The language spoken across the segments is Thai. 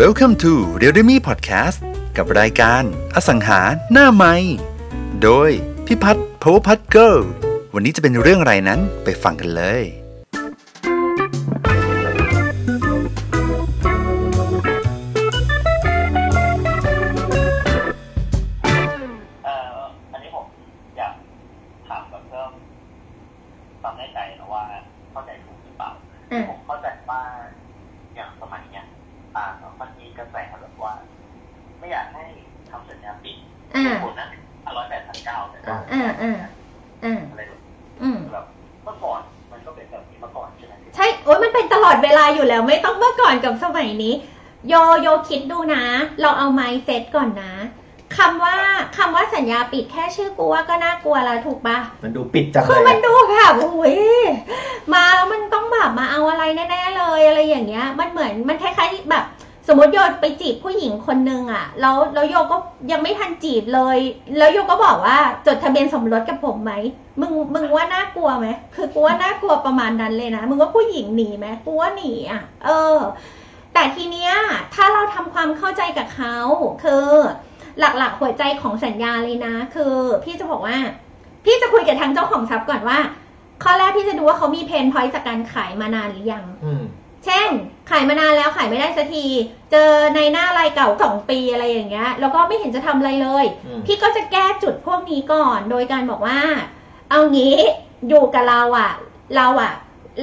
Welcome to r e a l m e Podcast กับรายการอสังหาหน้าไม้โดยพิพัฒน์พวพัฒน์เกิลวันนี้จะเป็นเรื่องอะไรนั้นไปฟังกันเลย มัยนี้ โยโยคิดดูนะ เราเอาไมเซ็ตก่อนนะคำว่าคำว่าสัญญาปิดแค่ชื่อกูว่าก็น่ากลัวแล้วถูกปะมันดูปิดจังคืเลอยมันอะดูแบบอุ้ยมาแล้วมันต้องแบบมาเอาอะไรแน่ๆเลยอะไรอย่างเงี้ย มันเหมือนมันคล้ายๆแบบ สมมติโยไปจีบผู้หญิงคนนึงอะแล้วแล้วโยก็ยังไม่ทันจีบเลย แล้วโยก็บอกว่าจดทะเบียนสมรสกับผมไหมมึงมึงว่าน่ากลัวไหมคือกูว่าน่ากลัวประมาณนั้นเลยนะมึงว่าผู้หญิงหนีไหมกูว่าหนีอะเออ แต่ทีเนี้ยถ้าเราทำความเข้าใจกับเขาคือหลักๆหัวใจของสัญญาเลยนะ คือ พี่จะบอกว่า พี่จะคุยกับทางเจ้าของทรัพย์ก่อนว่าข้อแรกพี่จะดูว่าเขามีเพนพอยต์จากการขายมานานหรือยังอืมเช่น ขายมานานแล้วขายไม่ได้สักที เจอในหน้ารายเก่าสองปีอะไรอย่างเงี้ย แล้วก็ไม่เห็นจะทำอะไรเลยอืมพี่ก็จะแก้จุดพวกนี้ก่อน โดยการบอกว่า เอางี้อยู่กับเราอะเราอะ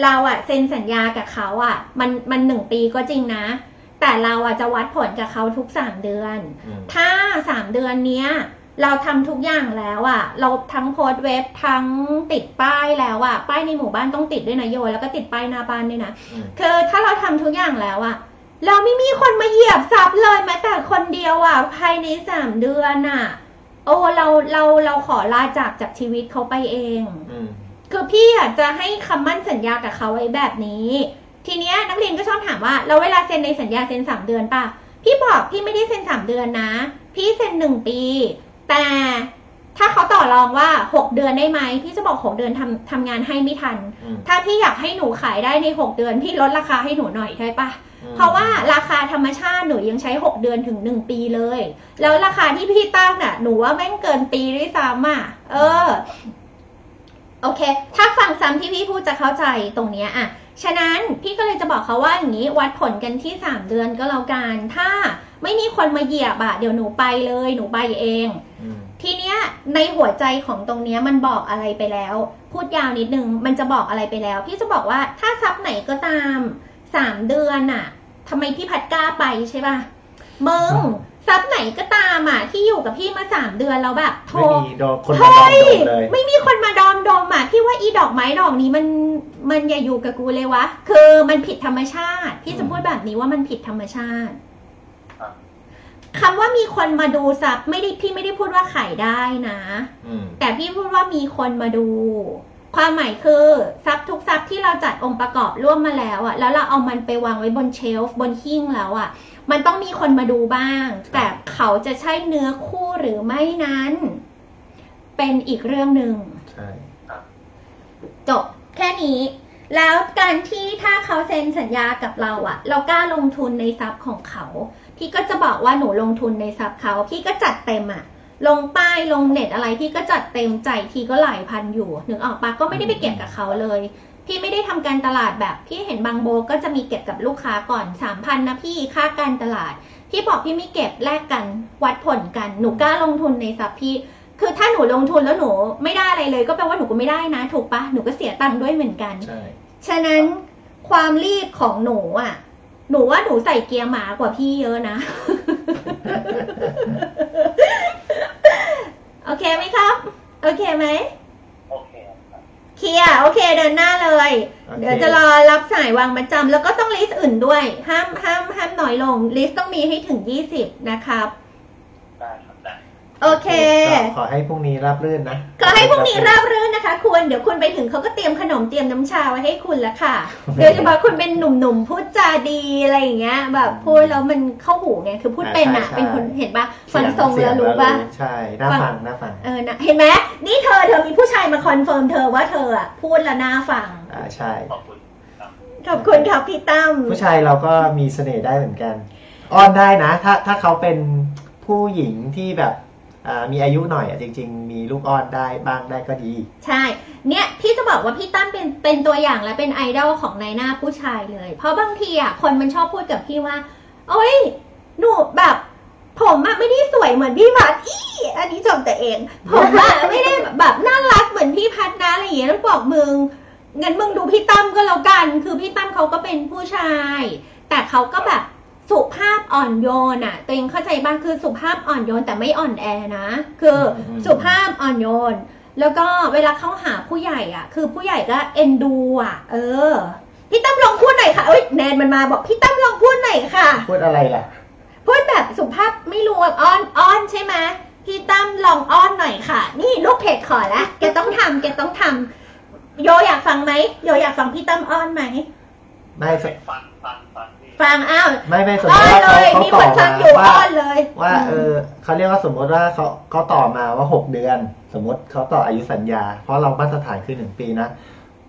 เราอะเซ็นสัญญากับเขาอะมันมันหนึ่งปีก็จริงนะ แต่เราอะจะวัดผลกับเขาทุกสามเดือนอืมถ้าสามเดือนเนี้ย เราทำทุกอย่างแล้วอะเราทั้งโพสต์เว็บทั้งติดป้ายแล้วอะป้ายในหมู่บ้านต้องติดด้วยนะโย แล้วก็ติดป้ายหน้าบ้านด้วยนะอืมคือถ้าเราทำทุกอย่างแล้วอะเราไม่มีคนมาเหยียบซับเลยแม้แต่คนเดียวอะภายในสามเดือนอะโอ้เราเราเราขอลาจากจากชีวิตเขาไปเองอืม คือพี่อยากจะให้คำมั่นสัญญากับเขาไว้แบบนี้ ทีเนี้ยนักเรียนก็ชอบถามว่าเราเวลาเซ็นในสัญญาเซ็นสามเดือนป่ะ พี่บอกพี่ไม่ได้เซ็นสามเดือนนะ พี่เซ็นหนึ่งปี แต่ถ้าเขาต่อรองว่าหกเดือนได้ไหมพี่จะบอกหกเดือนทำทำงานให้ไม่ทัน อืม ถ้าพี่อยากให้หนูขายได้ในหกเดือนพี่ลดราคาให้หนูหน่อยได้ปะอืมเพราะว่าราคาธรรมชาติหนูยังใช้หกเดือนถึงหนึ่งปีเลย แล้วราคาที่พี่ตั้งน่ะ หนูว่าแม่งเกินปีด้วยซ้ำอะ เออ โอเค ถ้าฟังซ้ำที่พี่พูดจะเข้าใจตรงเนี้ยอะ ฉะนั้นพี่ก็เลยจะบอกเขาว่าอย่างนี้วัดผลกันที่สามเดือนก็แล้วกัน ถ้าไม่มีคนมาเหยียบอะเดี๋ยวหนูไปเลย หนูไปเองอืมทีเนี้ยในหัวใจของตรงเนี้ยมันบอกอะไรไปแล้ว พูดยาวนิดนึงมันจะบอกอะไรไปแล้ว พี่จะบอกว่าถ้าซับไหนก็ตามสามเดือนอะทำไมพี่พัดกล้าไปใช่ป่ะมึง ซับไหนก็ตามอะที่อยู่กับพี่มาสามเดือนแล้วแบบโทรไม่มีโดนคนมาดอมโดนเลยไม่มีคนมาดอมดอมอะพี่ว่าอีดอกไม้ดอกนี้มันมันอย่าอยู่กับกูเลยวะ คือมันผิดธรรมชาติ พี่จะพูดแบบนี้ว่ามันผิดธรรมชาติครับคำว่ามีคนมาดูซับไม่ได้พี่ไม่ได้พูดว่าขายได้นะอืมแต่พี่พูดว่ามีคนมาดู ความหมายคือซับทุกซับที่เราจัดองค์ประกอบร่วมมาแล้วอะแล้วเราเอามันไปวางไว้บนเชลฟ์บนหิ้งแล้วอะมันต้องมีคนมาดูบ้าง แต่เขาจะใช่เนื้อคู่หรือไม่นั้น เป็นอีกเรื่องหนึ่งใช่จบแค่นี้ แล้วการที่ถ้าเขาเซ็นสัญญากับเราอะเรากล้าลงทุนในทรัพย์ของเขา พี่ก็จะบอกว่าหนูลงทุนในทรัพย์เขา พี่ก็จัดเต็มอะ ลงป้ายลงเน็ตอะไรพี่ก็จัดเต็มใจายทีก็หลายพันอยู่นึกออกปะก็ไม่ได้ไปเก็บกับเขาเลย พี่ไม่ได้ทำการตลาดแบบพี่เห็นบางโบก็จะมีเก็บกับลูกค้าก่อนสามพันนะพี่ค่าการตลาด พี่บอกพี่ไม่เก็บแลกกันวัดผลกันหนูกล้าลงทุนในทรัพย์พี่คือถ้าหนูลงทุนแล้วหนูไม่ได้อะไรเลย ก็แปลว่าหนูก็ไม่ได้นะ ถูกปะหนูก็เสียตังค์ด้วยเหมือนกันใช่ฉะนั้นความรีบของหนูอะ หนูว่าหนูใส่เกียร์หมากว่าพี่เยอะนะ โอเคไหมครับ โอเคไหมโอเคครับเคลียร์โอเคเดินหน้าเลย โอเค เดี๋ยวจะรอรับสายวางประจำแล้วก็ต้องลิสต์อื่นด้วย ห้ามห้ามห้ามน้อยลง list ต้องมีให้ถึง20นะครับ ได้ครับได้ โอเค ก็ขอให้พรุ่งนี้ราบรื่นนะขอให้พรุ่งนี้ราบรื่นนะคะ คุณ เดี๋ยวคุณไปถึงเขาก็เตรียมขนมเตรียมน้ำชาไว้ให้คุณแล้วค่ะ โดยเฉพาะคุณเป็นหนุ่มๆพูดจาดีอะไรอย่างเงี้ย แบบพูดแล้วมันเข้าหูไง คือพูดเป็นอะใช่ใช่เป็นคนเห็นปะฟังเยทรงแล้วรู้ปะใช่ น่าฟัง น่าฟัง เออนะเห็นไหมนี่เธอเธอมีผู้ชายมา confirm เธอว่าเธออะพูดแล้วน่าฟัง อ่า ใช่ ขอบคุณครับขอบคุณครับพี่ตั้ม ผู้ชายเราก็มีเสน่ห์ได้เหมือนกัน อ้อนได้นะ ถ้าถ้าเขาเป็นผู้หญิงที่แบบอ่า มีอายุหน่อยอะจริง ๆ มีลูกอ้อนได้บ้างได้ก็ดี ใช่ เนี่ยพี่จะบอกว่าพี่ตั้มเป็นเป็นตัวอย่างและเป็นไอดอลของนายหน้าผู้ชายเลย เพราะบางทีอะคนมันชอบพูดกับพี่ว่า โอ้ยหนูแบบผมอะไม่ได้สวยเหมือนพี่พัดอีอันนี้ชมแต่เอง ผมอะไม่ได้แบบน่ารักเหมือนพี่พัดนะอะไรอย่างเงี้ยแล้วบอกมึงงั้นมึงดูพี่ตั้มก็แล้วกัน คือพี่ตั้มเขาก็เป็นผู้ชาย แต่เขาก็แบบ สุภาพอ่อนโยนอะตัวเองเข้าใจบ้างคือสุภาพอ่อนโยนแต่ไม่อ่อนแอนะ คืออมสุภาพอ่อนโยน แล้วก็เวลาเข้าหาผู้ใหญ่อะคือผู้ใหญ่ก็เอ็นดูอะเออ พี่ตั้มลองพูดหน่อยค่ะเอ้ยแนนมันมาบอกพี่ตั้มลองพูดหน่อยค่ะ พูดอะไรล่ะ พูดแบบสุภาพไม่รู้ว่าอ้อนอ้อนใช่ไหมพี่ตั้มลองอ้อนหน่อยค่ะ นี่ลูกเพจขอละแกต้องทำแกต้องทำโยอยากฟังไหมโยอยากฟังพี่ตั้มอ้อนไหมไม่สฟังฟังฟังที่ ฟังอ้าวไม่ไม่สมมอ้อตินว่าเลเขายเขามีต่คอนฟัมางอยู่ว่าอ้อนเลยว่าเออเขาเรียกว่าสมมติว่าเขาเขาต่อมาว่าหกเดือน สมมติเขาต่ออายุสัญญา เพราะเรามาตรฐานคือหนึ่งปีนะ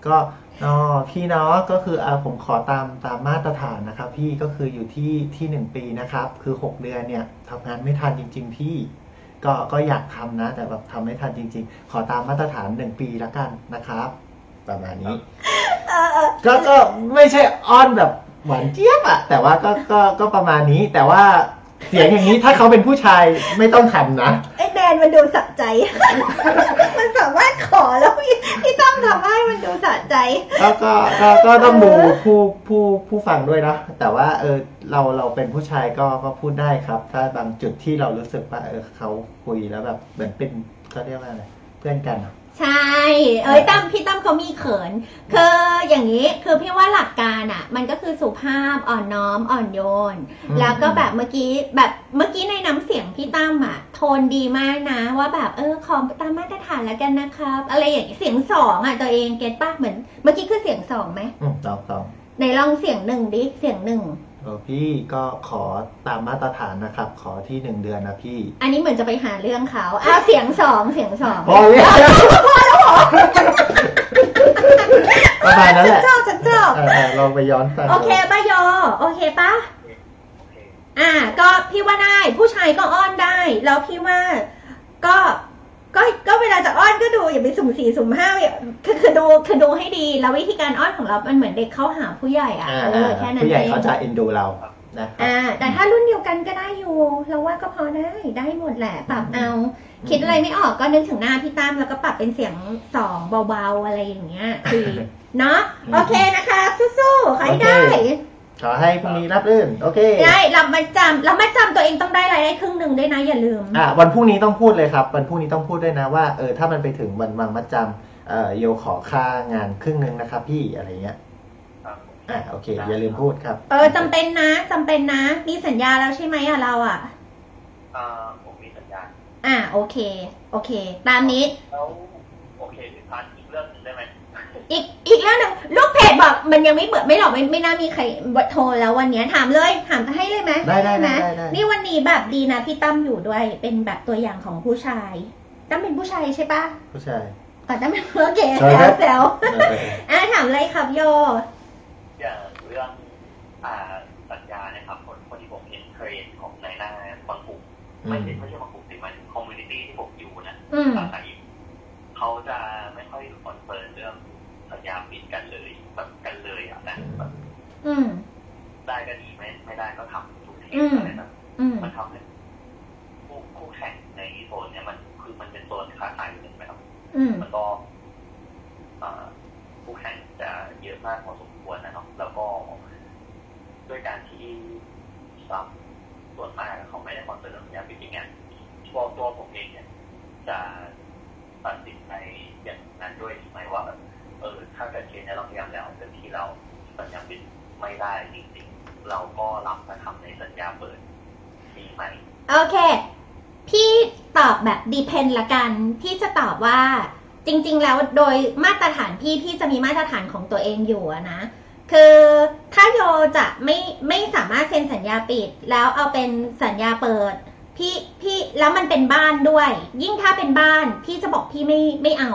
ก็อ๋อพี่เนาะก็คืออ่าผมขอตามตามมาตรฐานนะครับ พี่ก็คืออยู่ที่ที่หนึ่งปีนะครับ คือหกเดือนเนี่ยทำงานไม่ทันจริง ๆ พี่ ก็ก็อยากทำนะ แต่แบบทำไม่ทันจริง ๆ ขอตามมาตรฐานหนึ่งปีแล้วกันนะครับ ประมาณนี้ เออเออก็ก็ไม่ใช่อ้อนแบบ หวานเจี๊ยบอะแต่ว่าก็ก็ก็ประมาณนี้ แต่ว่าเสียงอย่างนี้ถ้าเขาเป็นผู้ชายไม่ต้องทำนะ ไอ้แนนมันดูสะใจ มันสามารถขอแล้วพี่พี่ตั้มทำให้มันดูสะใจก็ก็ก็ก็ต้องดูผู้ผู้ผู้ฟังด้วยนะแต่ว่าเออเราเราเป็นผู้ชายก็ก็พูดได้ครับ ถ้าบางจุดที่เรารู้สึกว่าเออเขาคุยแล้วแบบเหมือนเป็นเขาเรียกว่าอะไรเพื่อนกันอะ ใช่ เอ้ยตั้มพี่ตั้มเขามีเขิน คืออย่างนี้ คือพี่ว่าหลักการอะ มันก็คือสุภาพอ่อนน้อมอ่อนโยนแล้วก็แบบเมื่อกี้แบบเมื่อกี้ในน้ำเสียงพี่ตั้มอะ โทนดีมากนะ ว่าแบบเออขอตามมาตรฐานแล้วกันนะครับ อะไรอย่างเงี้ยเสียงสองอะตัวเองเก็ตป่ะเหมือน เมื่อกี้คือเสียงสองไหม อืมสองสอง ไหนลองเสียงหนึ่งดิเสียงหนึ่งเออพี่ก็ขอตามมาตรฐานนะครับ ขอที่หนึ่งเดือนนะพี่ อันนี้เหมือนจะไปหาเรื่องเขาอ้าวเสียงสองเสียงสองพอแล้วประมาณนั้นแหฉันละชอบฉันชอบเออเออลองไปย้อนฟังโอเคป่ะโยโอเคป่ะโอเคอ่า ก็พี่ว่าได้ ผู้ชายก็อ้อนได้ แล้วพี่ว่าก็ ก็ก็เวลาจะอ้อนก็ดูอย่าไปสุ่มสี่สุ่มห้าอย่าคือคือดูคือดูให้ดีแล้ววิธีการอ้อนของเรา มันเหมือนเด็กเข้าหาผู้ใหญ่อะอ่าเออแค่นั้นผู้ใหญ่เองเขาจะเอ็นดูเรานะอ่าแต่ถ้ารุ่นเดียวกันก็ได้อยู่ เราว่าก็พอได้ได้หมดแหละปรับเอา คิดอะไรไม่ออกก็นึกถึงหน้าพี่ตั้มแล้วก็ปรับเป็นเสียงสองเบาๆอะไรอย่างเงี้ยคือเนาะโอเคนะคะ สู้ๆใครได้ ขอให้พรุ่งนี้รับรื่น โอเคได้รับมาจำรับมาจำตัวเองต้องได้รายได้ครึ่งหนึ่งด้วยนะอย่าลืม อะวันพรุ่งนี้ต้องพูดเลยครับ วันพรุ่งนี้ต้องพูดด้วยนะว่าเออถ้ามันไปถึงวันวางมัดจำเอ่อโยขอค่างานครึ่งหนึ่งนะครับพี่อะไรเงี้ยครับอะโอเค อย่าลืมพูดครับเออจำเป็นนะจำเป็นนะ มีสัญญาแล้วใช่ไหมอะเราอะเอ่อผมมีสัญญาณอะโอเค โอเค ตามนี้ แล้วโอเคพี่พันอีกเรื่องหนึงได้ไหม อีกอีกเรื่องหนึ่งลูกเพจบอกมันยังไม่เปิดไม่หรอกไม่ไม่น่ามีใครโทรแล้ววันเนี้ยถามเลยถามให้เลยไหมได้ได้ไหมได้ได้ นี่วันนี้แบบดีนะพี่ตั้มอยู่ด้วยเป็นแบบตัวอย่างของผู้ชายตั้มเป็นผู้ชายใช่ปะผู้ชาย ก่อนตั้มเป็นโอเคใช่แซครัวบ แซวเออเอออะถามเลยครับโย อย่างเรื่องอ่าสัญญานะครับคนคนที่ผมเห็นเทรนด์ของในหน้าบางกลุ่มอืไม่มใช่ไม่ใช่บางกลุ่มสิหมายถึงคอมมูนิตี้ที่ผมอยู่นะอืมสาขาอีกเขาจะ อืม ได้ก็ดีไม่ไม่ได้ก็ทำทุกทีอืมอะไรแบบอืมมันทำให้คู่คู่แข่งในโซนเนี่ยมันคือมันเป็นโซนค้าขายอยู่ใช่ไหมครับอืมมันก็เอ่อคู่แข่งจะเยอะมากพอสมควรนะเนาะแล้วก็ด้วยการที่ทรัพย์ส่วนมากเขาไม่ได้ concern เรื่องสัญญาปิดอย่างเงี้ยตัวตัวผมเองเนี่ยจะตัดสินใจอย่างนั้นด้วยใช่ไหมว่าแบบเออถ้าเกิดเคสเนี่ยเราพยายามแล้วเต็มที่เราสัญญาปิด ไม่ได้จริงๆ เราก็รับมาทำในสัญญาเปิดดีไหมโอเค พี่ตอบแบบดีเพนละกัน พี่จะตอบว่าจริง ๆ แล้วโดยมาตรฐานพี่พี่จะมีมาตรฐานของตัวเองอยู่นะ คือถ้าโยจะไม่ไม่สามารถเซ็นสัญญาปิด แล้วเอาเป็นสัญญาเปิด พี่พี่แล้วมันเป็นบ้านด้วย ยิ่งถ้าเป็นบ้านพี่จะบอกพี่ไม่ไม่เอา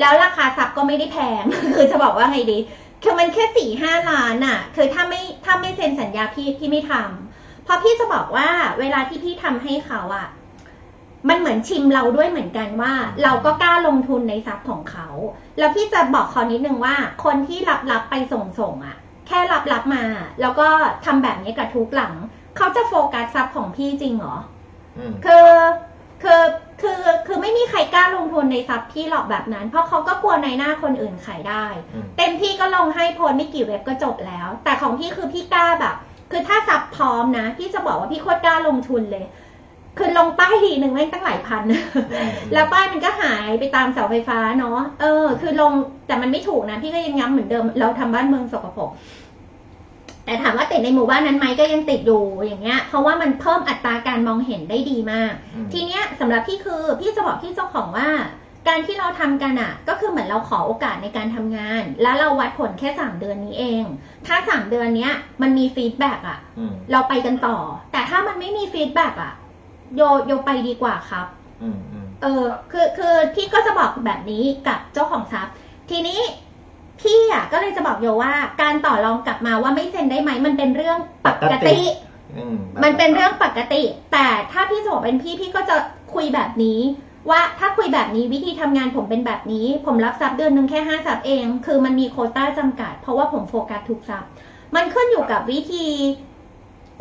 แล้วราคาทรัพย์ก็ไม่ได้แพงคือจะบอกว่าไงดี คือมันแค่สี่ห้าล้านอะคือถ้าไม่ถ้าไม่เซ็นสัญญาพี่พี่ไม่ทำเพราะพี่จะบอกว่าเวลาที่พี่ทำให้เขาอะมันเหมือนชิมเราด้วยเหมือนกันว่า เราก็กล้าลงทุนในทรัพย์ของเขา แล้วพี่จะบอกเขานิดนึงว่า คนที่รับรับไปส่งส่งอะแค่รับรับมา แล้วก็ทำแบบนี้กับทุกหลัง เขาจะโฟกัสทรัพย์ของพี่จริงเหรออืมคือ คือคือคือไม่มีใครกล้าลงทุนในทรัพย์พี่หรอกแบบนั้น เพราะเขาก็กลัวในหน้าคนอื่นขายได้ อืม เต็มที่ก็ลงให้โพสต์ไม่กี่เว็บก็จบแล้ว แต่ของพี่คือพี่กล้าแบบ คือถ้าซับพร้อมนะพี่จะบอกว่าพี่โคตรกล้าลงทุนเลย คือลงป้ายทีหนึ่งแม่งตั้งหลายพัน แล้วป้ายมันก็หายไปตามเสาไฟฟ้าเนาะ เออ คือลงแต่มันไม่ถูกนะ พี่ก็ยังย้ำเหมือนเดิม เราทำบ้านเมืองสกปรก แต่ถามว่าติดในหมู่บ้านนั้นไหมก็ยังติดอยู่อย่างเงี้ย เพราะว่ามันเพิ่มอัตราการมองเห็นได้ดีมากอืมทีเนี้ยสำหรับพี่คือพี่จะบอกพี่เจ้าของว่า การที่เราทำกันอะ ก็คือเหมือนเราขอโอกาสในการทำงาน แล้วเราวัดผลแค่สามเดือนนี้เอง ถ้าสามเดือนเนี้ยมันมี feedback อะอืมเราไปกันต่อ แต่ถ้ามันไม่มี feedback อะโยโยไปดีกว่าครับอืมอืมเออคือคือพี่ก็จะบอกแบบนี้กับเจ้าของทรัพย์ ทีนี้ พี่อะก็เลยจะบอกโยว่า การต่อรองกลับมาว่าไม่เซ็นได้ไหมมันเป็นเรื่องปกติ อืมมันเป็นเรื่องปกติ แต่ถ้าพี่จะบอกเป็นพี่พี่ก็จะคุยแบบนี้ ว่าถ้าคุยแบบนี้วิธีทำงานผมเป็นแบบนี้ ผมรับทรัพย์เดือนหนึ่งแค่ห้าทรัพย์เอง คือมันมีโควต้าจำกัด เพราะว่าผมโฟกัสทุกทรัพย์ มันขึ้นอยู่กับวิธี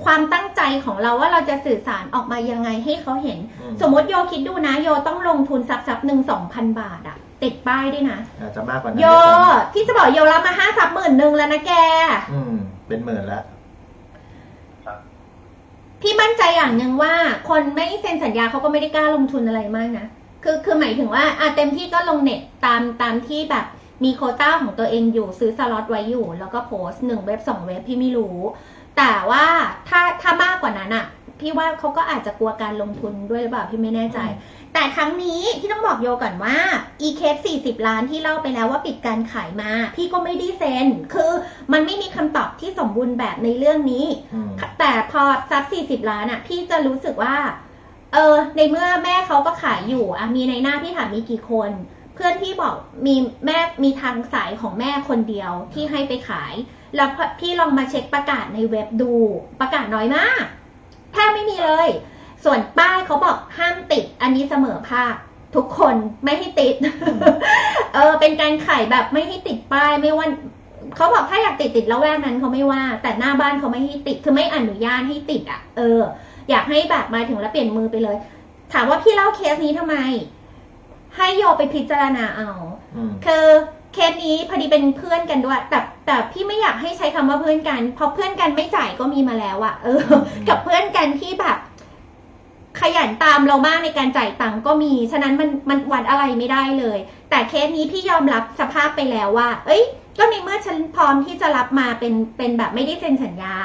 ความตั้งใจของเราว่าเราจะสื่อสารออกมายังไงให้เขาเห็นอืมสมมติโยคิดดูนะโยต้องลงทุนสักทรัพย์หนึ่งสองพันบาทอะ ติดป้ายด้วยนะอาจจะมากกว่านั้นโยด้วยซ้พี่จะบอกโยรับมาห้าทรัพย์หมื่นหนึ่งแล้วนะแกำอืม เป็นหมื่นแล้วครับพี่มั่นใจอย่างหนึ่งว่าคนไม่เซ็นสัญญาเขาก็ไม่ได้กล้าลงทุนอะไรมากนะ คือคือหมายถึงว่าอะเต็มที่ก็ลงเน็ตตามตามที่แบบมีโควต้าของตัวเองอยู่ซื้อสล็อตไว้อยู่ แล้วก็โพสต์หนึ่งเว็บสองเว็บพี่ไม่รู้ แต่ว่าถ้าถ้ามากกว่านั้นอะพี่ว่าเขาก็อาจจะกลัวการลงทุนด้วยหรือเปล่าพี่ไม่แน่ใจ แต่ครั้งนี้พี่ต้องบอกโยก่อนว่า e c a s 40 ล้านที่เล่าไปแล้วว่าปิดการขายมา พี่ก็ไม่ได้เซ็น คือมันไม่มีคำตอบที่สมบูรณ์แบบในเรื่องนี้อืมแต่พอซับสี่สิบล้านอะพี่จะรู้สึกว่า เออ ในเมื่อแม่เขาก็ขายอยู่อะมีในหน้าพี่ถามมีกี่คน เพื่อนพี่บอกมีแม่มีทางสายของแม่คนเดียวที่ให้ไปขาย แล้วพอพี่ลองมาเช็คประกาศในเว็บดู ประกาศน้อยมากแทบไม่มีเลย ส่วนป้ายเขาบอกห้ามติดอันนี้เสมอภาคทุกคนไม่ให้ติด เออ เป็นการขายแบบไม่ให้ติดป้ายไม่ว่าเขาบอกถ้าอยากติดติดแล้วแวกนั้นเขาไม่ว่า แต่หน้าบ้านเขาไม่ให้ติดคือไม่อนุญาตให้ติดอะ เออ อยากให้แบบมาถึงแล้วเปลี่ยนมือไปเลย ถามว่าพี่เล่าเคสนี้ทำไม ให้โยไปพิจารณาเอาอืมคือเคสนี้พอดีเป็นเพื่อนกันด้วย แต่แต่พี่ไม่อยากให้ใช้คำว่าเพื่อนกันเพราะเพื่อนกันไม่จ่ายก็มีมาแล้วอะเออ กับเพื่อนกันที่แบบ ขยันตามเรามากในการจ่ายตังค์ก็มี ฉะนั้นมันมันวัดอะไรไม่ได้เลย แต่เคสนี้พี่ยอมรับสภาพไปแล้วว่า เอ้ย ก็ในเมื่อฉันพร้อมที่จะรับมาเป็นเป็นแบบไม่ได้เซ็นสัญญา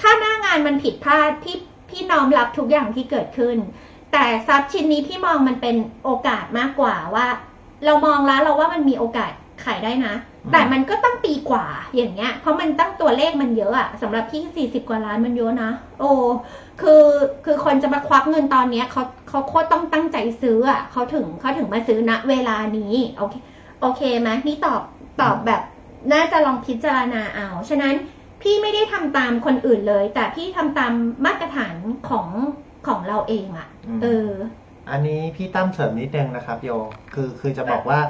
ถ้าหน้างานมันผิดพลาดพี่พี่น้อมรับทุกอย่างที่เกิดขึ้น แต่ทรัพย์ชิ้นนี้พี่มองมันเป็นโอกาสมากกว่าว่า เรามองแล้วเราว่ามันมีโอกาส ขายได้นะอืมแต่มันก็ต้องปีกว่า อย่างเงี้ย เพราะมันตั้งตัวเลขมันเยอะอะสำหรับพี่สี่สิบกว่าล้านมันเยอะนะ โอ้คือคือคนจะมาควักเงินตอนเนี้ยเขาเขาโคตรต้องตั้งใจซื้ออะเขาถึงเขาถึงมาซื้อณเวลานี้ โอเค โอเคไหมนี่ตอบตอบแบบ น่าจะลองพิจารณาเอา ฉะนั้นพี่ไม่ได้ทำตามคนอื่นเลย แต่พี่ทำตามมาตรฐานของของเราเองอะอืมเออ อันนี้พี่ตั้มเสริมนิดนึงนะครับโย คือคือจะบอกว่า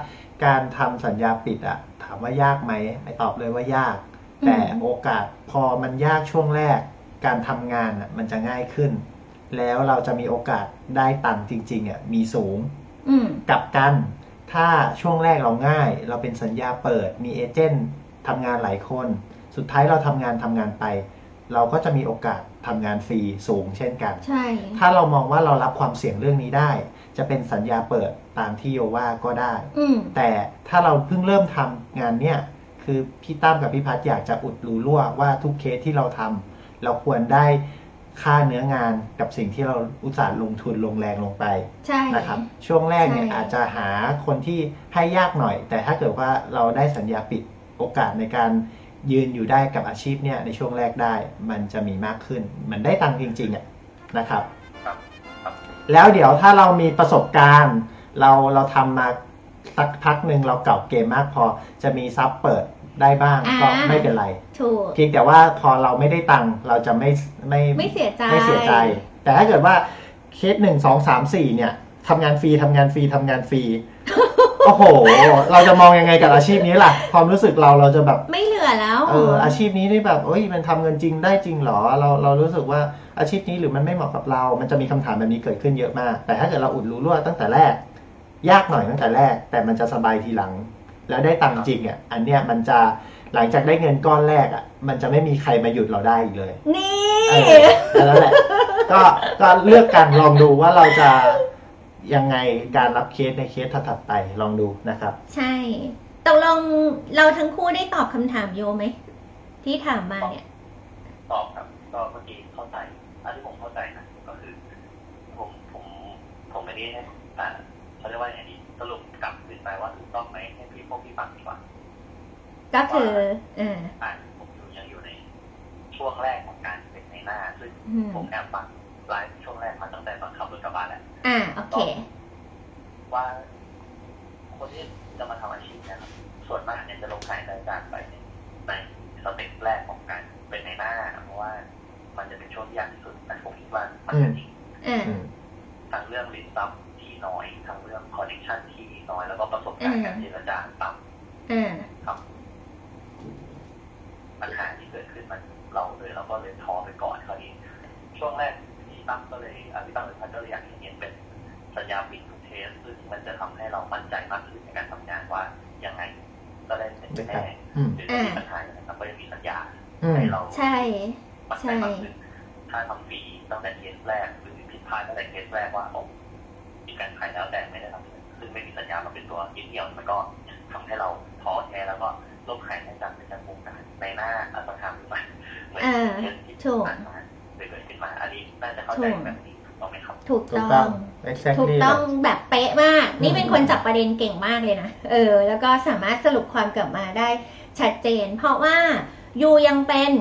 การทำสัญญาปิดอะถามว่ายากไหมไม่ตอบเลยว่ายากอืมแต่โอกาสพอมันยากช่วงแรก การทำงานอะมันจะง่ายขึ้น แล้วเราจะมีโอกาสได้ตังค์จริงๆอะมีสูงอืมกลับกัน ถ้าช่วงแรกเราง่าย เราเป็นสัญญาเปิด มีเอเจนต์ทำงานหลายคน สุดท้ายเราทำงานทำงานไป เราก็จะมีโอกาสทำงานฟรีสูงเช่นกัน ใช่ ถ้าเรามองว่าเรารับความเสี่ยงเรื่องนี้ได้ จะเป็นสัญญาเปิด ตามที่โยว่าก็ได้อืมแต่ถ้าเราเพิ่งเริ่มทำงานเนี่ย คือพี่ตั้มกับพี่พัฒอยากจะอุดรูรั่วว่าทุกเคสที่เราทำเราควรได้ค่าเนื้องานกับสิ่งที่เราอุตส่าห์ลงทุนลงแรงลงไปใช่นะครับ ช่วงแรกเนี่ยใช่อาจจะหาคนที่ให้ยากหน่อย แต่ถ้าเกิดว่าเราได้สัญญาปิดโอกาสในการยืนอยู่ได้กับอาชีพเนี่ยในช่วงแรกได้มันจะมีมากขึ้น มันได้ตังค์จริงๆอะนะครับครับครับ แล้วเดี๋ยวถ้าเรามีประสบการณ์ เราเราทำมาสักพักหนึ่งเราเก่าเกมมากพอจะมีซับเปิดได้บ้างอ่าก็ไม่เป็นไรถูก เพียงแต่ว่าพอเราไม่ได้ตังค์เราจะไม่ไม่ไม่เสียใจ ไม่เสียใจ แต่ถ้าเกิดว่าเคสหนึ่งสองสามสี่เนี่ยทำงานฟรีทำงานฟรีทำงานฟรี โอ้โห เราจะมองยังไงกับอาชีพนี้ล่ะ ความรู้สึกเราเราจะแบบ ไม่เหลือแล้ว เอออาชีพนี้นี่แบบเอ้ยมันทำเงินจริงได้จริงเหรอ เราเรารู้สึกว่าอาชีพนี้หรือมันไม่เหมาะกับเรา มันจะมีคำถามแบบนี้เกิดขึ้นเยอะมาก แต่ถ้าเกิดเราอุดรู้รั่วตั้งแต่แรก ยากหน่อยตั้งแต่แรก แต่มันจะสบายทีหลัง แล้วได้ตังค์จริงอะอันเนี้ยมันจะหลังจากได้เงินก้อนแรกอะ มันจะไม่มีใครมาหยุดเราได้อีกเลยนี่เออนั่นแหละก็ก็เลือกกันลองดูว่าเราจะยังไงการรับเคสในเคสถัดๆไปลองดูนะครับ ใช่ตกลงเราทั้งคู่ได้ตอบคำถามโยไหม ที่ถามมาเนี่ย ตอบครับก็เมื่อกี้เข้าใจอันที่ผมเข้าใจนะก็คือ ผมผมผมไม่ได้ให้อ่า เขาเรียกว่าอย่างนี้สรุปกลับคืนไปว่าถูกต้องไหมให้พี่พวกพี่ฟังดีกว่า ก็คือเอออ่าผมอยู่ยังอยู่ในช่วงแรกของการเป็นในหน้า ซึ่งอืมผมแอบฟังไลฟ์ช่วงแรกมาตั้งแต่ตอนขับรถกลับบ้านแหละอ่าโอเคว่าคนที่จะมาทำอาชีพเนะครับส่วนมากเนี่ยจะล้มหายตายจากไปในใน step แรกของการเป็นนายหน้าเพราะว่ามันจะเป็นช่วงที่ยากที่สุดแต่ผมคิดว่ามันจะจริงอ่าอืมทั้งเรื่อง list ทรัพย์ ที่น้อยทั้งเรื่อง connection ที่น้อยแล้วก็ประสบการณ์การเจรจาต่ำอ่าครับปัญหาที่เกิดขึ้นมันเราเลยเราก็เลยท้อไปก่อนคราวนี้ ช่วงแรกพี่ตั้มก็เลยอะพี่ตั้มเลยพัดก็เลยอยากเห็นเป็นสัญญาปิดทุกเทสซึ่งมันจะทำให้เรามั่นใจมากขึ้นในการทำงานว่ายังไงก็ได้เป็นได้ครัแน่บอืมหรือถ้ามีปัญหาอย่างไรก็ยังมีสัญญาอืมให้เราใช่มั่นใจมากขึ้นถ้าทำฟรีตั้งแต่เคสแรกหรือผิดพลาดตั้งแต่เคสแรกว่าโอ้มี การขายแล้วแต่ไม่ได้ทำซึ่งไม่มีสัญญามาเป็นตัวยึดเหนี่ยวมันก็ทำให้เราท้อแท้แล้วก็ลบขายในจากในจากวงการในหน้าอสังหาริมทรัพย์เหมือนเออเคสที่ถูกผ่านมาเกิดขึ้นมาอันนี้น่าจะเข้าใจแบบนี้ถูกต้องไหมครับถูกถูกต้ต้อองง exactly ถูกต้องแบบเป๊ะมาก นี่อืมเป็นคนจับประเด็นเก่งมากเลยนะเออ แล้วก็สามารถสรุปความกลับมาได้ชัดเจน เพราะว่ายูยังเป็น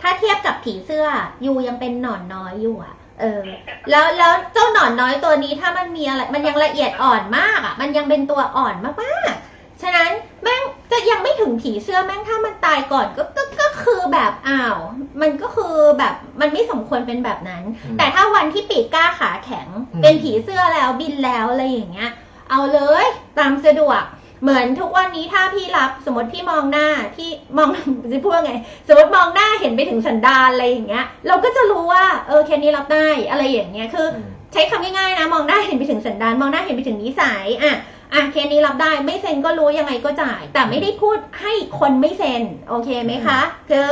ถ้าเทียบกับผีเสื้อยูยังเป็นหนอนน้อยอยู่อะ เออ แล้วแล้วเจ้าหนอนน้อยตัวนี้ถ้ามันมีอะไร มันยังละเอียดอ่อนมากอะมันยังเป็นตัวอ่อนมากๆ ฉะนั้นแม่งจะยังไม่ถึงผีเสื้อแม่งถ้ามันตายก่อนก็ก็ก็คือแบบอ้าว มันก็คือแบบมันไม่สมควรเป็นแบบนั้นอืมแต่ถ้าวันที่ปีกกล้าขาแข็งอืมเป็นผีเสื้อแล้วบินแล้วอะไรอย่างเงี้ย เอาเลย ตามสะดวก เหมือนทุกวันนี้ถ้าพี่รับสมมติพี่มองหน้าที่มองจะพูดว่าไง สมมติมองหน้าเห็นไปถึงสันดานอะไรอย่างเงี้ย เราก็จะรู้ว่าเออแค่นี้รับได้อะไรอย่างเงี้ยคืออืมใช้คำง่ายๆนะ มองหน้าเห็นไปถึงสันดานมองหน้าเห็นไปถึงนิสัยอะอะเคสนี้รับได้ไม่เซ็นก็รู้ยังไงก็จ่าย แต่ไม่ได้พูดให้คนไม่เซ็นโอเคไหมคะคือ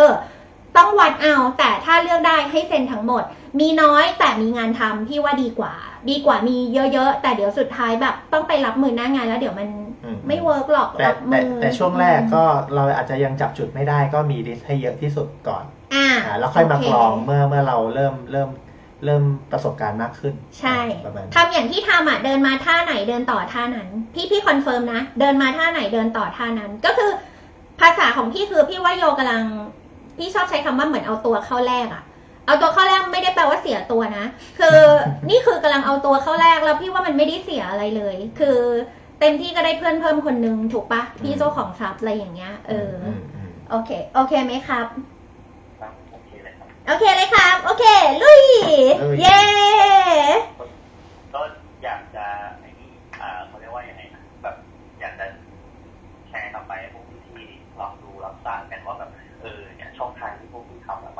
ต้องวัดเอาแต่ถ้าเลือกได้ให้เซ็นทั้งหมด มีน้อยแต่มีงานทำพี่ว่าดีกว่า ดีกว่ามีเยอะๆ แต่เดี๋ยวสุดท้ายแบบต้องไปรับมือหน้างานแล้วเดี๋ยวมันอื ไม่ work หรอกแต่รับแต่มือแต่ช่วงแรกก็เราอาจจะยังจับจุดไม่ได้ก็มี list ให้เยอะที่สุดก่อนอ่าอ่าแล้วค่อยมากรองเมื่อเมื่อเราเริ่มเริ่มเริ่มประสบการณ์มากขึ้น ใช่ประมาณนี้ทำอย่างที่ทำอะเดินมาท่าไหนเดินต่อท่านั้น พี่พี่ confirm นะ เดินมาท่าไหนเดินต่อท่านั้น ก็คือภาษาของพี่คือพี่ว่าโยกำลัง พี่ชอบใช้คำว่าเหมือนเอาตัวเข้าแลกอะ เอาตัวเข้าแลกไม่ได้แปลว่าเสียตัวนะ คือนี่คือกำลังเอาตัวเข้าแลกแล้วพี่ว่ามันไม่ได้เสียอะไรเลย คือ เต็มที่ก็ได้เพื่อนเพิ่มคนนึงถูกปะพี่เจ้าของทรัพย์อะไรอย่างเงี้ย เอออมอืมโอเค โอเคไหมครับครับโอเคเลยครับ โอเคเลยครับ โอเค ลุย เย้ก็อยากจะไอ้นี่อ่าเขาเรียกว่ายังไงนะแบบอยากจะแชร์กลับไปให้พวกพี่ๆลองดูรับทราบกันว่าแบบเออเนี่ยช่องทางที่พวกพี่ทำอะมันแบบ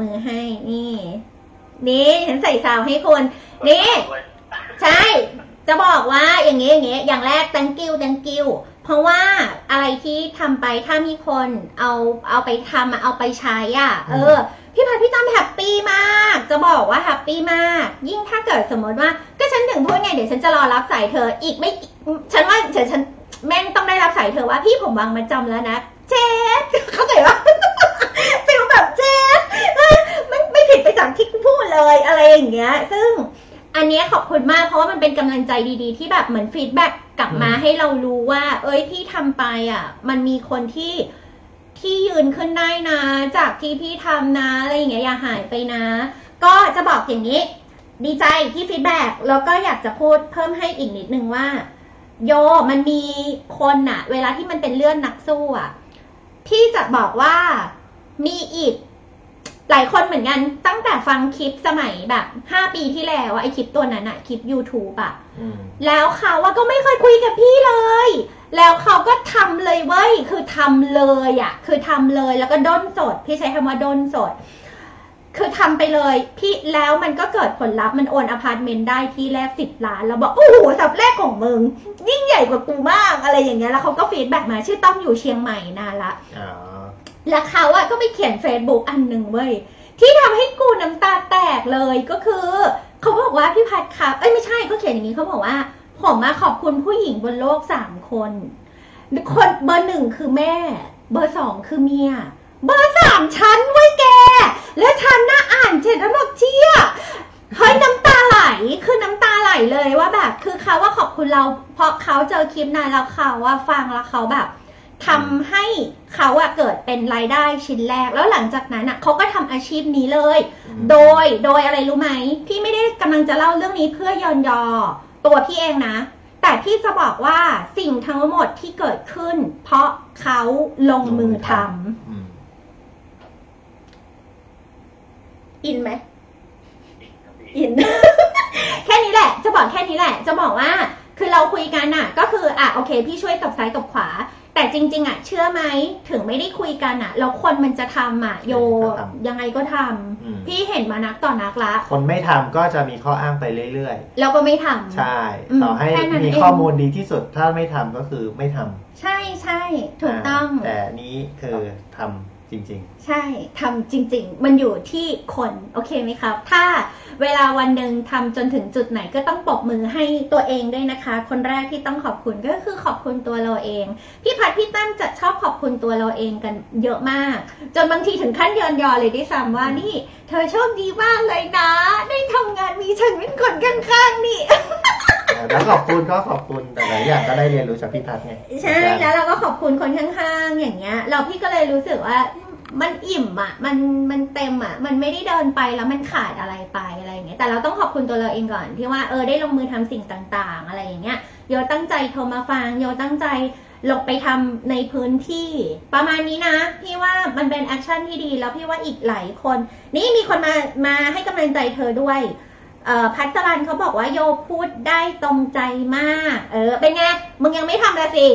มือให้นี่ นี่ฉันใส่ซาวให้คุณนี่ ใช่ จะบอกว่าอย่างงี้อย่างงี้อย่างแรก thank you thank you เพราะว่าอะไรที่ทำไปถ้ามีคนเอาเอาไปทำเอาไปใช้อะ เออ พี่พัดพี่ตั้ม happy มาก จะบอกว่า happy มาก ยิ่งถ้าเกิดสมมติว่า ก็ฉันถึงพูดไงเดี๋ยวฉันจะรอรับสายเธออีกไม่ ฉันว่าเดี๋ยวฉันแม่งต้องได้รับสายเธอว่าพี่ผมวางมัดจำแล้วนะ เจ๊เข้าใจว่า feel แบบเจ๊มันไม่ผิดไปจากที่กูพูดเลยอะไรอย่างเงี้ย ซึ่งอันเนี้ยขอบคุณมากเพราะว่ามันเป็นกำลังใจดีๆ ที่แบบเหมือน feedback กลับมาให้เรารู้ว่า เอ้ยที่ทำไปอะ มันมีคนที่ที่ยืนขึ้นได้นะ จากที่พี่ทำนะอะไรอย่างเงี้ยอย่าหายไปนะ ก็จะบอกอย่างนี้ ดีใจที่ feedback แล้วก็อยากจะพูดเพิ่มให้อีกนิดนึงว่า โยมันมีคนอะเวลาที่มันเป็นเลื่อนนักสู้อะที่จะบอกว่า มีอีก หลายคนเหมือนกัน ตั้งแต่ฟังคลิปสมัยแบบห้าปีที่แล้วอะไอคลิปตัวนั้นอะคลิป YouTube อะอืมแล้วเขาว่าก็ไม่เคยคุยกับพี่เลย แล้วเขาก็ทำเลยเว้ย คือทำเลยอะคือทำเลยแล้วก็ด้นสด พี่ใช้คำว่าด้นสด คือทำไปเลย พี่แล้วมันก็เกิดผลลัพธ์มันโอนอพาร์ตเมนต์ได้ที่แรกสิบล้าน แล้วบอกโอ้โหสับแรกของมึง ยิ่งใหญ่กว่ากูมากอะไรอย่างเงี้ยแล้วเขาก็ feedback มาชื่อต้อมอยู่เชียงใหม่นานละอ๋อ แล้วเขาอะก็ไปเขียน Facebook อันหนึ่งเว้ยที่ทำให้กูน้ำตาแตกเลยก็คือเขาบอกว่าพี่พัดครับเอ้ยไม่ใช่เขาเขียนอย่างนี้เขาบอกว่า ผมมาขอบคุณผู้หญิงบนโลกสามคน คนเบอร์หนึ่งคือแม่ เบอร์สองคือเมีย เบอร์สามฉันเว้ยแก แล้วฉันน่ะอ่านเสร็จแล้วบอกเชี่ยเฮ้ยน้ำตาไหลคือน้ำตาไหลเลยว่าแบบ คือเขาว่าขอบคุณเรา เพราะเขาเจอคลิปนั้นแล้วเขาว่าฟังแล้วเขาแบบ ทำให้เขาอะเกิดเป็นรายได้ชิ้นแรก แล้วหลังจากนั้นอะเขาก็ทำอาชีพนี้เลยอืมโดยโดยอะไรรู้ไหมพี่ไม่ได้กำลังจะเล่าเรื่องนี้เพื่อยอนยอ ตัวพี่เองนะ แต่พี่จะบอกว่าสิ่งทั้งหมดที่เกิดขึ้น เพราะเขาลงมือทอืมำอินไหมจริงครับพี่อิน แค่นี้แหละ จะบอกแค่นี้แหละ จะบอกว่า คือเราคุยกันอะก็คืออะโอเค พี่ช่วยกับซ้ายกับขวา แต่จริง ๆอะเชื่อไหมถึงไม่ได้คุยกันอะแล้วคนมันจะทำอะโยยังไงก็ทำอืมพี่เห็นมานักต่อนักละ คนไม่ทำก็จะมีข้ออ้างไปเรื่อยแล้วก็ไม่ทำ ๆ ใช่ อืมต่อให้แค่นั้นมีเอง ข้อมูลดีที่สุดถ้าไม่ทำก็คือไม่ทำใช่ใช่ถูกต้องาแต่นี้คือทำ จริงใช่ทำจริง ๆ มันอยู่ที่คนโอเคไหมครับ ถ้าเวลาวันหนึ่งทำจนถึงจุดไหนก็ต้องปรบมือให้ตัวเองด้วยนะคะ คนแรกที่ต้องขอบคุณก็คือขอบคุณตัวเราเอง พี่พัดพี่ตั้มจะชอบขอบคุณตัวเราเองกันเยอะมาก จนบางทีถึงขั้นยอนยอเลยด้วยซ้ำว่านี่ เธอโชคดีมากเลยนะ ได้ทำงานมีฉันเป็นคนข้างๆนี่ๆ แล้วขอบคุณก็ขอบคุณแต่หลายอย่างก็ได้เรียนรู้จากพี่พัฒน์ไงใช่แล้วเราก็ขอบคุณคนข้างๆอย่างเงี้ย เราพี่ก็เลยรู้สึกว่ามันอิ่มอะ มัน มันเต็มอะ มันไม่ได้เดินไปแล้วมันขาดอะไรไปอะไรอย่างเงี้ย แต่เราต้องขอบคุณตัวเราเองก่อนที่ว่าเออได้ลงมือทำสิ่งต่าง ๆ อะไรอย่างเงี้ย โยตั้งใจโทรมาฟัง โยตั้งใจลงไปทำในพื้นที่ ประมาณนี้นะ พี่ว่ามันเป็น action ที่ดี แล้วพี่ว่าอีกหลายคน นี่มีคนมา มาให้กำลังใจเธอด้วยเอ่อ พัชรันเขาบอกว่าโยพูดได้ตรงใจมาก เออ เป็นไง มึงยังไม่ทำเลยสิ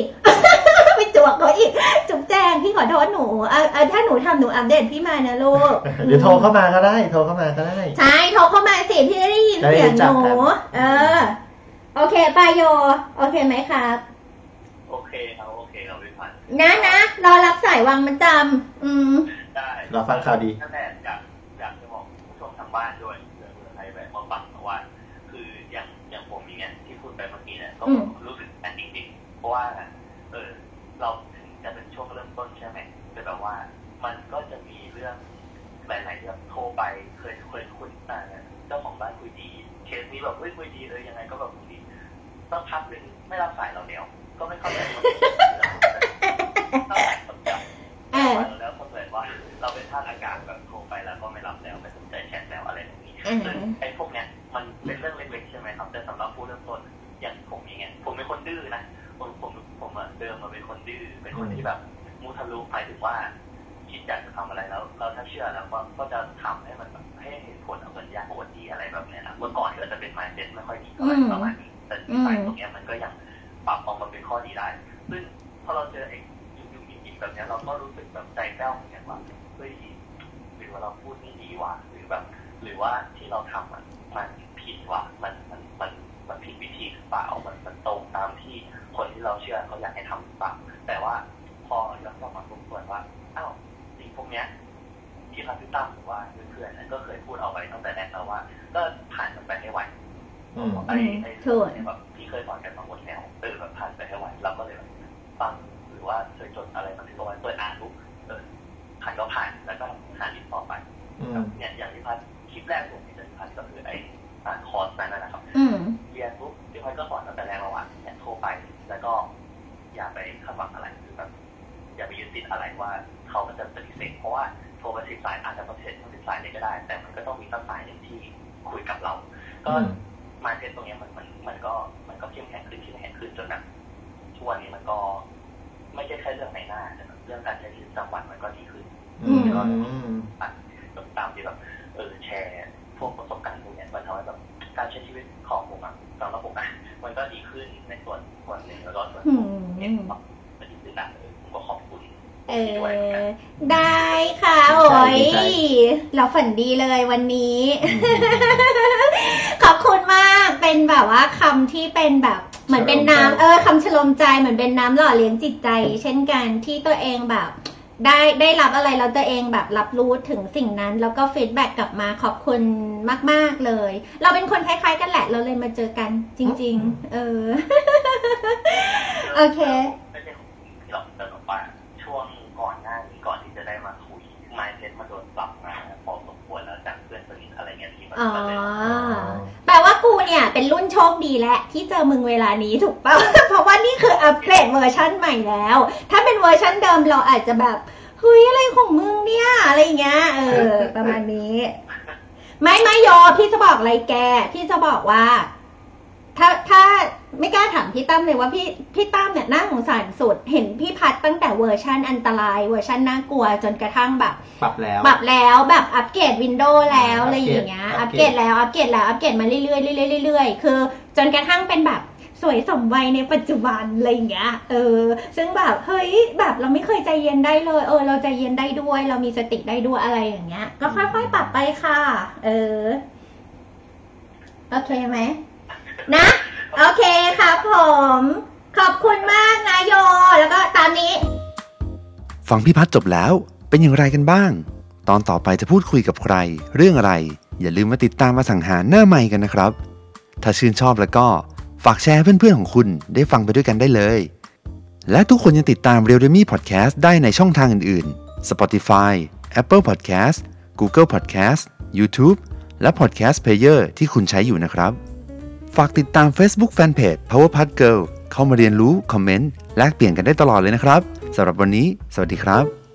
ไปจวกเขาอีก จุ๊บแจงพี่ขอโทษหนูเออเออถ้าหนูทำหนูอัปเดตพี่มานะลูกเดี๋ยวโทรเข้ามาก็ได้ โทรเข้ามาก็ได้ ใช่ โทรเข้ามาสิ พี่จะได้ยินจะได้เสียงรู้หจักนูกันเออ โอเคปายโย โอเคไหมครับ โอเคครับโอเคครับพี่พันธ์นะนะรอรับสายวางมันจำอืม ได้รอฟังข่าวดีนั่นแหละอยากอยากจะบอกผู้ชมทางบ้านด้วย ก็รู้สึกอันจริงเพราะว่า เออ เราถึงจะเป็นช่วงเริ่มต้นใช่ไหมแต่แบบว่า มันก็จะมีเรื่องหลายๆเรื่องโทรไปเคยเคยคุยอ่าเจ้าของบ้านคุยดีเคสนี้แบบเฮ้ยคุยดีเลยยังไงก็แบบคุยดีสักพักหนึ่งไม่รับสายเราแล้วก็ไม่เข้าใจคนอื่นเข้าใจคนเดียวเออแล้วก็เหมือนว่า เราเป็นท่าตุอากาศแบบโทรไปแล้วก็ไม่รับแล้วไม่สนใจแชทแล้วอะไรแบบนี้ซึ่งไอ้พวก เป็นคนที่แบบมุทะลุหมายถึงว่า คิดอยากจะทำอะไรแล้ว เราถ้าเชื่อแล้วก็ก็จะทำให้มันแบบให้เห็นผลเอาเงินยากปวดดีอะไรแบบเนี้ยนะเมื่อก่อนก็จะเป็นไมเซ็ตไม่ค่อยดีเท่าไหร่ประมาณนี้แต่ที่ไปตรงเนี้ยมันก็ยังปรับออกมาเป็นข้อดีได้ซึ่งพอเราเจอไอ้ยุ่งๆยิงๆแบบเนี้ยเราก็รู้สึกแบบใจแป้วเหมือนกันว่าเฮ้ยหรือว่าเราพูดไม่ดีว่ะหรือแบบ หรือว่าที่เราทำมันมันผิดว่ะมันมันมันมันผิดวิธีหรือเปล่ามันมันตรงตามที่คนที่เราเชื่อเขาอยากให้ทำหรือเปล่า แต่ว่าพอย้อนกลับมาทบทวนว่าอ้าวสิ่งพวกเนี้ยที่พันธิตั้มหรือว่าเพื่อนๆนั้นก็เคยพูดเอาไว้ตั้งแต่แรกแล้วว่า ก็ผ่านมันไปให้ไหวอืมไอ้ไอ้ถูกที่แบบที่เคยสอนกันมาหมดแล้วเออแบบผ่านไปให้ไหวเราก็เลยแบบฟังหรือว่าเคยจดอะไรมาถึงเอาไว้เปิดอ่านปุ๊บเออผ่านก็ผ่านแล้วก็หาลิสต์ต่อไปอืมเนี่ยอย่างที่พัดคลิปแรกผมที่เจอพัดก็คือไอ้อ่านคอร์สนั้นนะนะครับ หวังอะไรคือแบบอย่าไปยึดติดอะไรว่าเขามันจะปฏิเสธเพราะว่าโทรไปสิบสายอาจจะปฏิเสธทั้งสิบสายเลยก็ได้ แต่มันก็ต้องมีสักสายหนึ่งที่คุยกับเรา ก็อืมมาเซ็ตตรงเนี้ยมันมันมันก็มันก็เข้มแข็งขึ้นเข้มแข็งขึ้นจนแบบทุกวันนี้มันก็ ไม่ใช่แค่เรื่องในหน้าแต่แบบเรื่องการใช้ชีวิตประจำวันมันก็ดีขึ้นอืมอะแบบตามที่แบบเออแชร์พวกประสบการณ์พวกเนี้ยมันทำให้แบบการใช้ชีวิตของผมอะสำหรับผมอะมันก็ดีขึ้นในส่วนส่วนหนึ่งแล้วก็ส่วนอืผมมเนี่ย เอที่ด้วยเหมือนกันอได้ค่ะโอ้ยดีใจเราฝันดีเลยวันนี้อืมขอบคุณมาก เป็นแบบว่าคำที่เป็นแบบเหมือนเป็นน้ำเออคำชโลมใจเหมือนเป็นน้ำหล่อเลี้ยงจิตใจ เช่นกันที่ตัวเองแบบได้ได้รับอะไรแล้วตัวเองแบบรับรู้ถึงสิ่งนั้น แล้วก็ feedback กลับมาขอบคุณมาก ๆเลย เราเป็นคนคล้าย ๆ กันแหละเราเลยมาเจอกัน จริง ๆ เออ โอเค อะไรเงี้ยที่มันอ๋อก็เลยแปลว่ากูเนี่ย เป็นรุ่นโชคดีแหละที่เจอมึงเวลานี้ถูกปะเพราะว่านี่คือ upgrade version ใหม่แล้ว ถ้าเป็นเวอร์ชันเดิมเราอาจจะแบบเฮ้ยอะไรของมึงเนี่ยอะไรอย่างเงี้ยเออ ประมาณนี้ ไม่ไม่ยอพี่จะบอกอะไรแก พี่จะบอกว่า ถ้าถ้าไม่กล้าถามพี่ตั้มเลยว่าพี่พี่ตั้มเนี่ยน่าสงสารสุด เห็นพี่พัดตั้งแต่เวอร์ชันอันตรายเวอร์ชันน่ากลัวจนกระทั่งแบบ ปรับแล้ว ปรับแล้วแบบ upgrade Windows แล้วอ่าอะไรอย่างเงี้ย อัอัปปเกเกรรดดแล้วอัปเกรดแล้วอัปเกรดมาเรื่อยๆเรื่อยๆเรื่อยๆคือ จนกระทั่งเป็นแบบสวยสมวัยในปัจจุบันอะไรอย่างเงี้ย เออ ซึ่งแบบเฮ้ยแบบเราไม่เคยใจเย็นได้เลย เออ เราใจเย็นได้ด้วย เรามีสติได้ด้วยอะไรอย่างเงี้ย ก็ค่อยๆปรับไปค่ะ เออ โอเคไหม นะ โอเคครับผม ขอบคุณมากนะโย แล้วก็ตามนี้ ฟังพี่พัฒจบแล้วเป็นอย่างไรกันบ้าง ตอนต่อไปจะพูดคุยกับใคร เรื่องอะไร อย่าลืมมาติดตามมาสังหารหน้าใหม่กันนะครับ ถ้าชื่นชอบแล้วก็ฝากแชร์เพื่อนๆของคุณได้ฟังไปด้วยกันได้เลย และทุกคนยังติดตาม r e a l m e Podcast ได้ในช่องทางอื่นๆ Spotify Apple Podcast Google Podcast YouTube และ Podcast Player ที่คุณใช้อยู่นะครับ ฝากติดตาม Facebook Fanpage Powerpuff Girl เข้ามาเรียนรู้ คอมเมนต์ แลกเปลี่ยนกันได้ตลอดเลยนะครับ สำหรับวันนี้ สวัสดีครับ